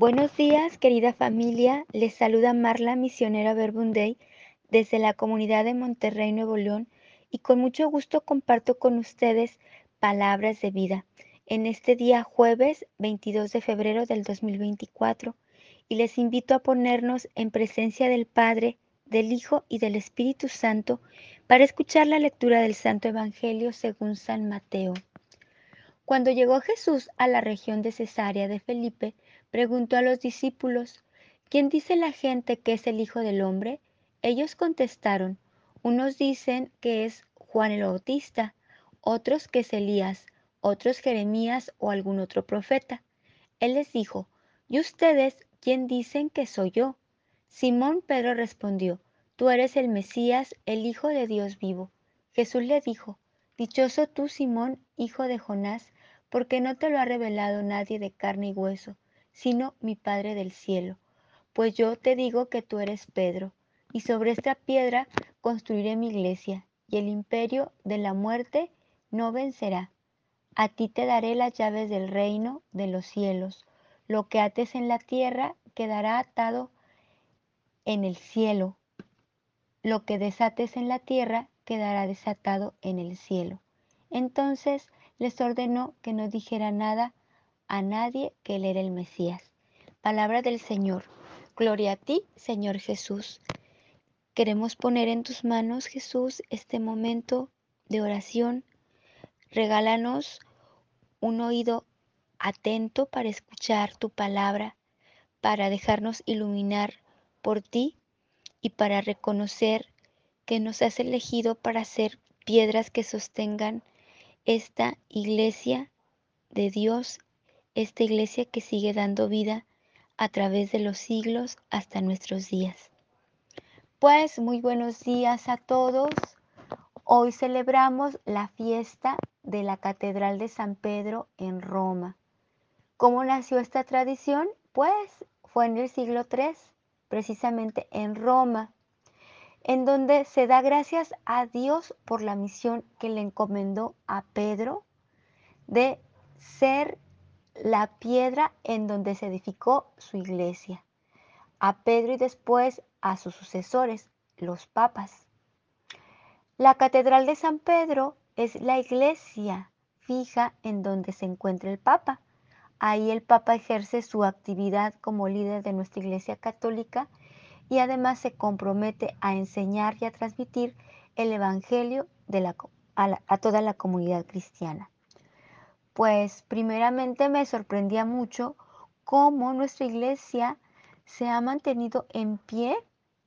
Buenos días, querida familia. Les saluda Marla, misionera Verbunday, desde la comunidad de Monterrey, Nuevo León, y con mucho gusto comparto con ustedes palabras de vida en este día jueves 22 de febrero del 2024 y les invito a ponernos en presencia del Padre, del Hijo y del Espíritu Santo para escuchar la lectura del Santo Evangelio según San Mateo. Cuando llegó Jesús a la región de Cesarea de Felipe, preguntó a los discípulos, ¿quién dice la gente que es el Hijo del Hombre? Ellos contestaron, unos dicen que es Juan el Bautista, otros que es Elías, otros Jeremías o algún otro profeta. Él les dijo, ¿y ustedes quién dicen que soy yo? Simón Pedro respondió, Tú eres el Mesías, el Hijo de Dios vivo. Jesús le dijo, Dichoso tú, Simón, hijo de Jonás, porque no te lo ha revelado nadie de carne y hueso, sino mi Padre del cielo. Pues yo te digo que tú eres Pedro, y sobre esta piedra construiré mi iglesia, y el imperio de la muerte no vencerá. A ti te daré las llaves del reino de los cielos. Lo que ates en la tierra quedará atado en el cielo. Lo que desates en la tierra quedará desatado en el cielo. Entonces les ordenó que no dijera nada a nadie que él era el Mesías. Palabra del Señor. Gloria a ti, Señor Jesús. Queremos poner en tus manos, Jesús, este momento de oración. Regálanos un oído atento para escuchar tu palabra, para dejarnos iluminar por ti y para reconocer que nos has elegido para ser piedras que sostengan esta iglesia de Dios esta iglesia que sigue dando vida a través de los siglos hasta nuestros días. Pues muy buenos días a todos. Hoy celebramos la fiesta de la Catedral de San Pedro en Roma. ¿Cómo nació esta tradición? Pues fue en el siglo III, precisamente en Roma, en donde se da gracias a Dios por la misión que le encomendó a Pedro de ser la piedra en donde se edificó su iglesia, a Pedro y después a sus sucesores, los papas. La Catedral de San Pedro es la iglesia fija en donde se encuentra el Papa. Ahí el Papa ejerce su actividad como líder de nuestra Iglesia Católica y además se compromete a enseñar y a transmitir el Evangelio a toda la comunidad cristiana. Pues primeramente me sorprendía mucho cómo nuestra iglesia se ha mantenido en pie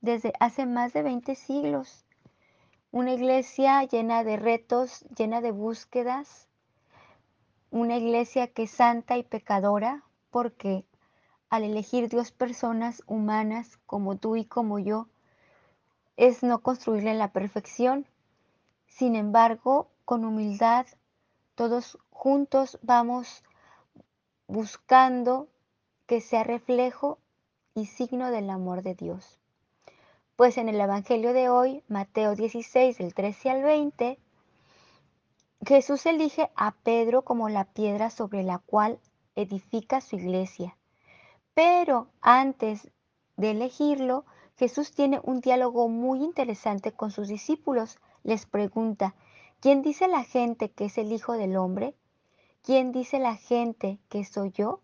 desde hace más de 20 siglos. Una iglesia llena de retos, llena de búsquedas, una iglesia que es santa y pecadora, porque al elegir Dios personas humanas como tú y como yo, es no construirle la perfección. Sin embargo, con humildad, todos juntos vamos buscando que sea reflejo y signo del amor de Dios. Pues en el Evangelio de hoy, Mateo 16, del 13 al 20, Jesús elige a Pedro como la piedra sobre la cual edifica su iglesia. Pero antes de elegirlo, Jesús tiene un diálogo muy interesante con sus discípulos. Les pregunta, ¿Quién dice la gente que es el Hijo del Hombre? ¿Quién dice la gente que soy yo?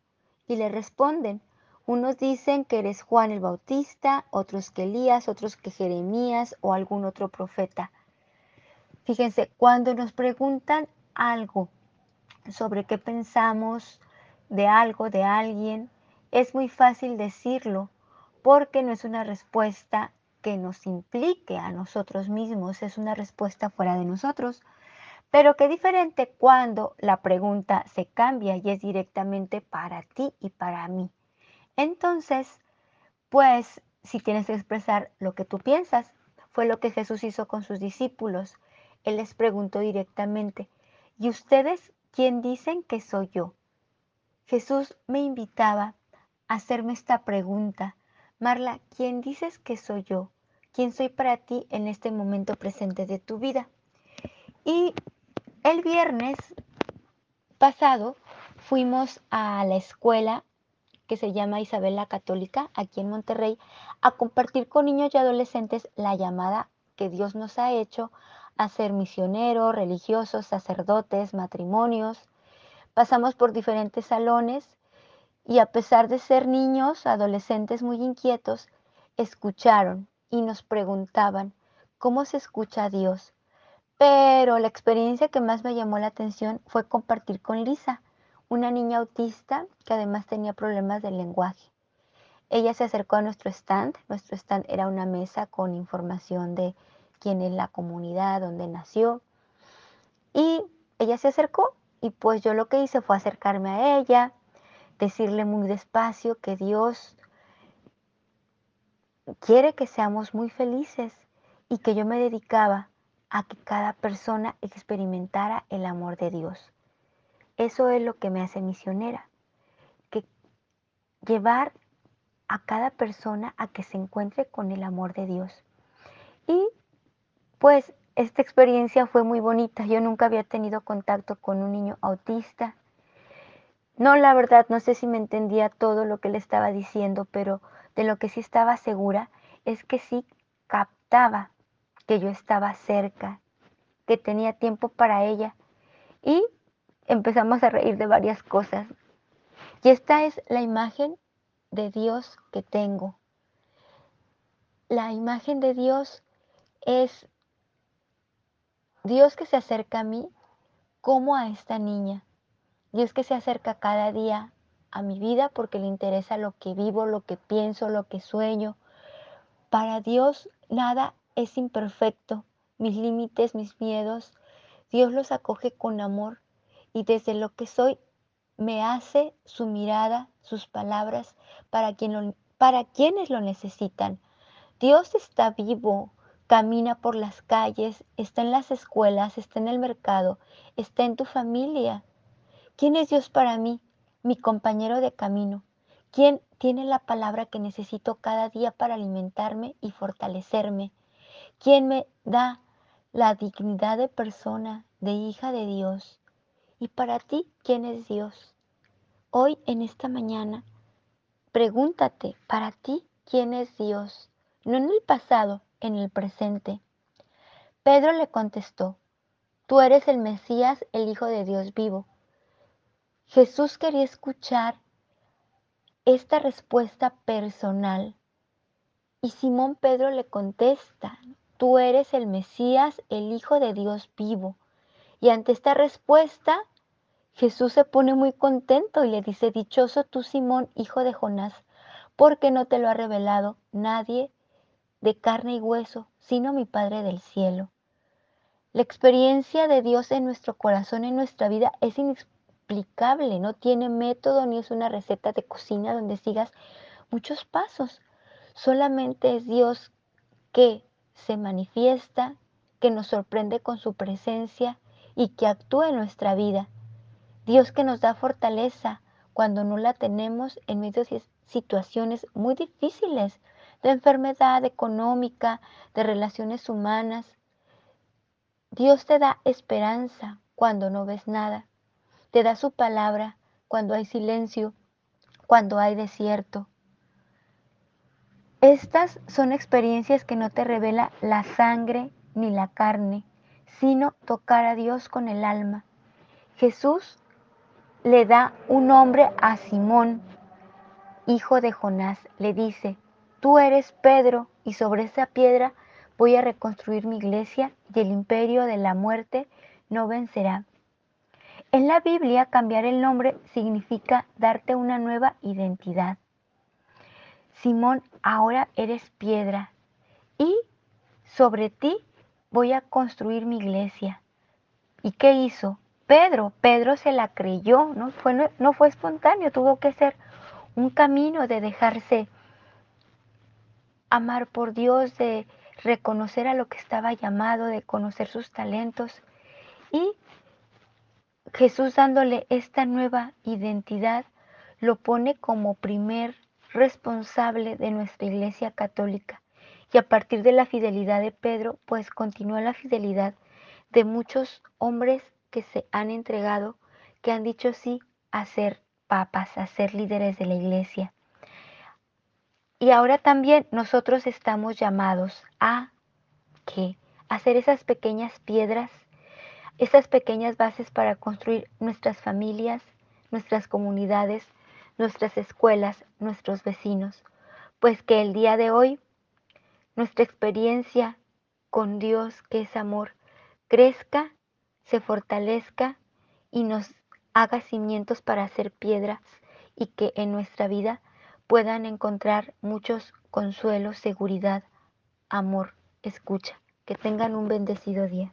Y le responden, unos dicen que eres Juan el Bautista, otros que Elías, otros que Jeremías o algún otro profeta. Fíjense, cuando nos preguntan algo sobre qué pensamos de algo, de alguien, es muy fácil decirlo porque no es una respuesta que nos implique a nosotros mismos, es una respuesta fuera de nosotros. Pero qué diferente cuando la pregunta se cambia y es directamente para ti y para mí. Entonces, pues si tienes que expresar lo que tú piensas, fue lo que Jesús hizo con sus discípulos. Él les preguntó directamente, ¿y ustedes quién dicen que soy yo? Jesús me invitaba a hacerme esta pregunta Marla, ¿quién dices que soy yo? ¿Quién soy para ti en este momento presente de tu vida? Y el viernes pasado fuimos a la escuela que se llama Isabel la Católica, aquí en Monterrey, a compartir con niños y adolescentes la llamada que Dios nos ha hecho a ser misioneros, religiosos, sacerdotes, matrimonios. Pasamos por diferentes salones y a pesar de ser niños, adolescentes muy inquietos, escucharon y nos preguntaban, ¿cómo se escucha a Dios? Pero la experiencia que más me llamó la atención fue compartir con Lisa, una niña autista que además tenía problemas de lenguaje. Ella se acercó a nuestro stand. Nuestro stand era una mesa con información de quién es la comunidad, dónde nació. Y ella se acercó y pues yo lo que hice fue acercarme a ella, decirle muy despacio que Dios quiere que seamos muy felices y que yo me dedicaba a que cada persona experimentara el amor de Dios. Eso es lo que me hace misionera, que llevar a cada persona a que se encuentre con el amor de Dios. Y pues esta experiencia fue muy bonita. Yo nunca había tenido contacto con un niño autista. No, la verdad, no sé si me entendía todo lo que le estaba diciendo, pero de lo que sí estaba segura es que sí captaba que yo estaba cerca, que tenía tiempo para ella. Y empezamos a reír de varias cosas. Y esta es la imagen de Dios que tengo. La imagen de Dios es Dios que se acerca a mí como a esta niña. Dios que se acerca cada día a mi vida porque le interesa lo que vivo, lo que pienso, lo que sueño. Para Dios nada es imperfecto. Mis límites, mis miedos, Dios los acoge con amor y desde lo que soy me hace su mirada, sus palabras para, quien para quienes lo necesitan. Dios está vivo, camina por las calles, está en las escuelas, está en el mercado, está en tu familia. ¿Quién es Dios para mí? Mi compañero de camino. ¿Quién tiene la palabra que necesito cada día para alimentarme y fortalecerme? ¿Quién me da la dignidad de persona, de hija de Dios? ¿Y para ti quién es Dios? Hoy en esta mañana, pregúntate, para ti quién es Dios, no en el pasado, en el presente. Pedro le contestó, tú eres el Mesías, el Hijo de Dios vivo. Jesús quería escuchar esta respuesta personal. Y Simón Pedro le contesta, tú eres el Mesías, el Hijo de Dios vivo. Y ante esta respuesta, Jesús se pone muy contento y le dice, dichoso tú Simón, hijo de Jonás, porque no te lo ha revelado nadie de carne y hueso, sino mi Padre del cielo. La experiencia de Dios en nuestro corazón, en nuestra vida, es no tiene método ni es una receta de cocina donde sigas muchos pasos. Solamente es Dios que se manifiesta, que nos sorprende con su presencia y que actúa en nuestra vida. Dios que nos da fortaleza cuando no la tenemos en medio de situaciones muy difíciles, de enfermedad económica, de relaciones humanas. Dios te da esperanza cuando no ves nada. Te da su palabra cuando hay silencio, cuando hay desierto. Estas son experiencias que no te revela la sangre ni la carne, sino tocar a Dios con el alma. Jesús le da un nombre a Simón, hijo de Jonás. Le dice, tú eres Pedro y sobre esa piedra voy a reconstruir mi iglesia y el imperio de la muerte no vencerá. En la Biblia cambiar el nombre significa darte una nueva identidad. Simón, ahora eres piedra y sobre ti voy a construir mi iglesia. ¿Y qué hizo? Pedro, Pedro se la creyó, ¿no? Fue, no fue espontáneo, tuvo que ser un camino de dejarse amar por Dios, de reconocer a lo que estaba llamado, de conocer sus talentos. Y Jesús dándole esta nueva identidad, lo pone como primer responsable de nuestra iglesia católica. Y a partir de la fidelidad de Pedro, pues continúa la fidelidad de muchos hombres que se han entregado, que han dicho sí a ser papas, a ser líderes de la iglesia. Y ahora también nosotros estamos llamados a que hacer esas pequeñas piedras, esas pequeñas bases para construir nuestras familias, nuestras comunidades, nuestras escuelas, nuestros vecinos. Pues que el día de hoy nuestra experiencia con Dios, que es amor, crezca, se fortalezca y nos haga cimientos para hacer piedras y que en nuestra vida puedan encontrar muchos consuelos, seguridad, amor, escucha. Que tengan un bendecido día.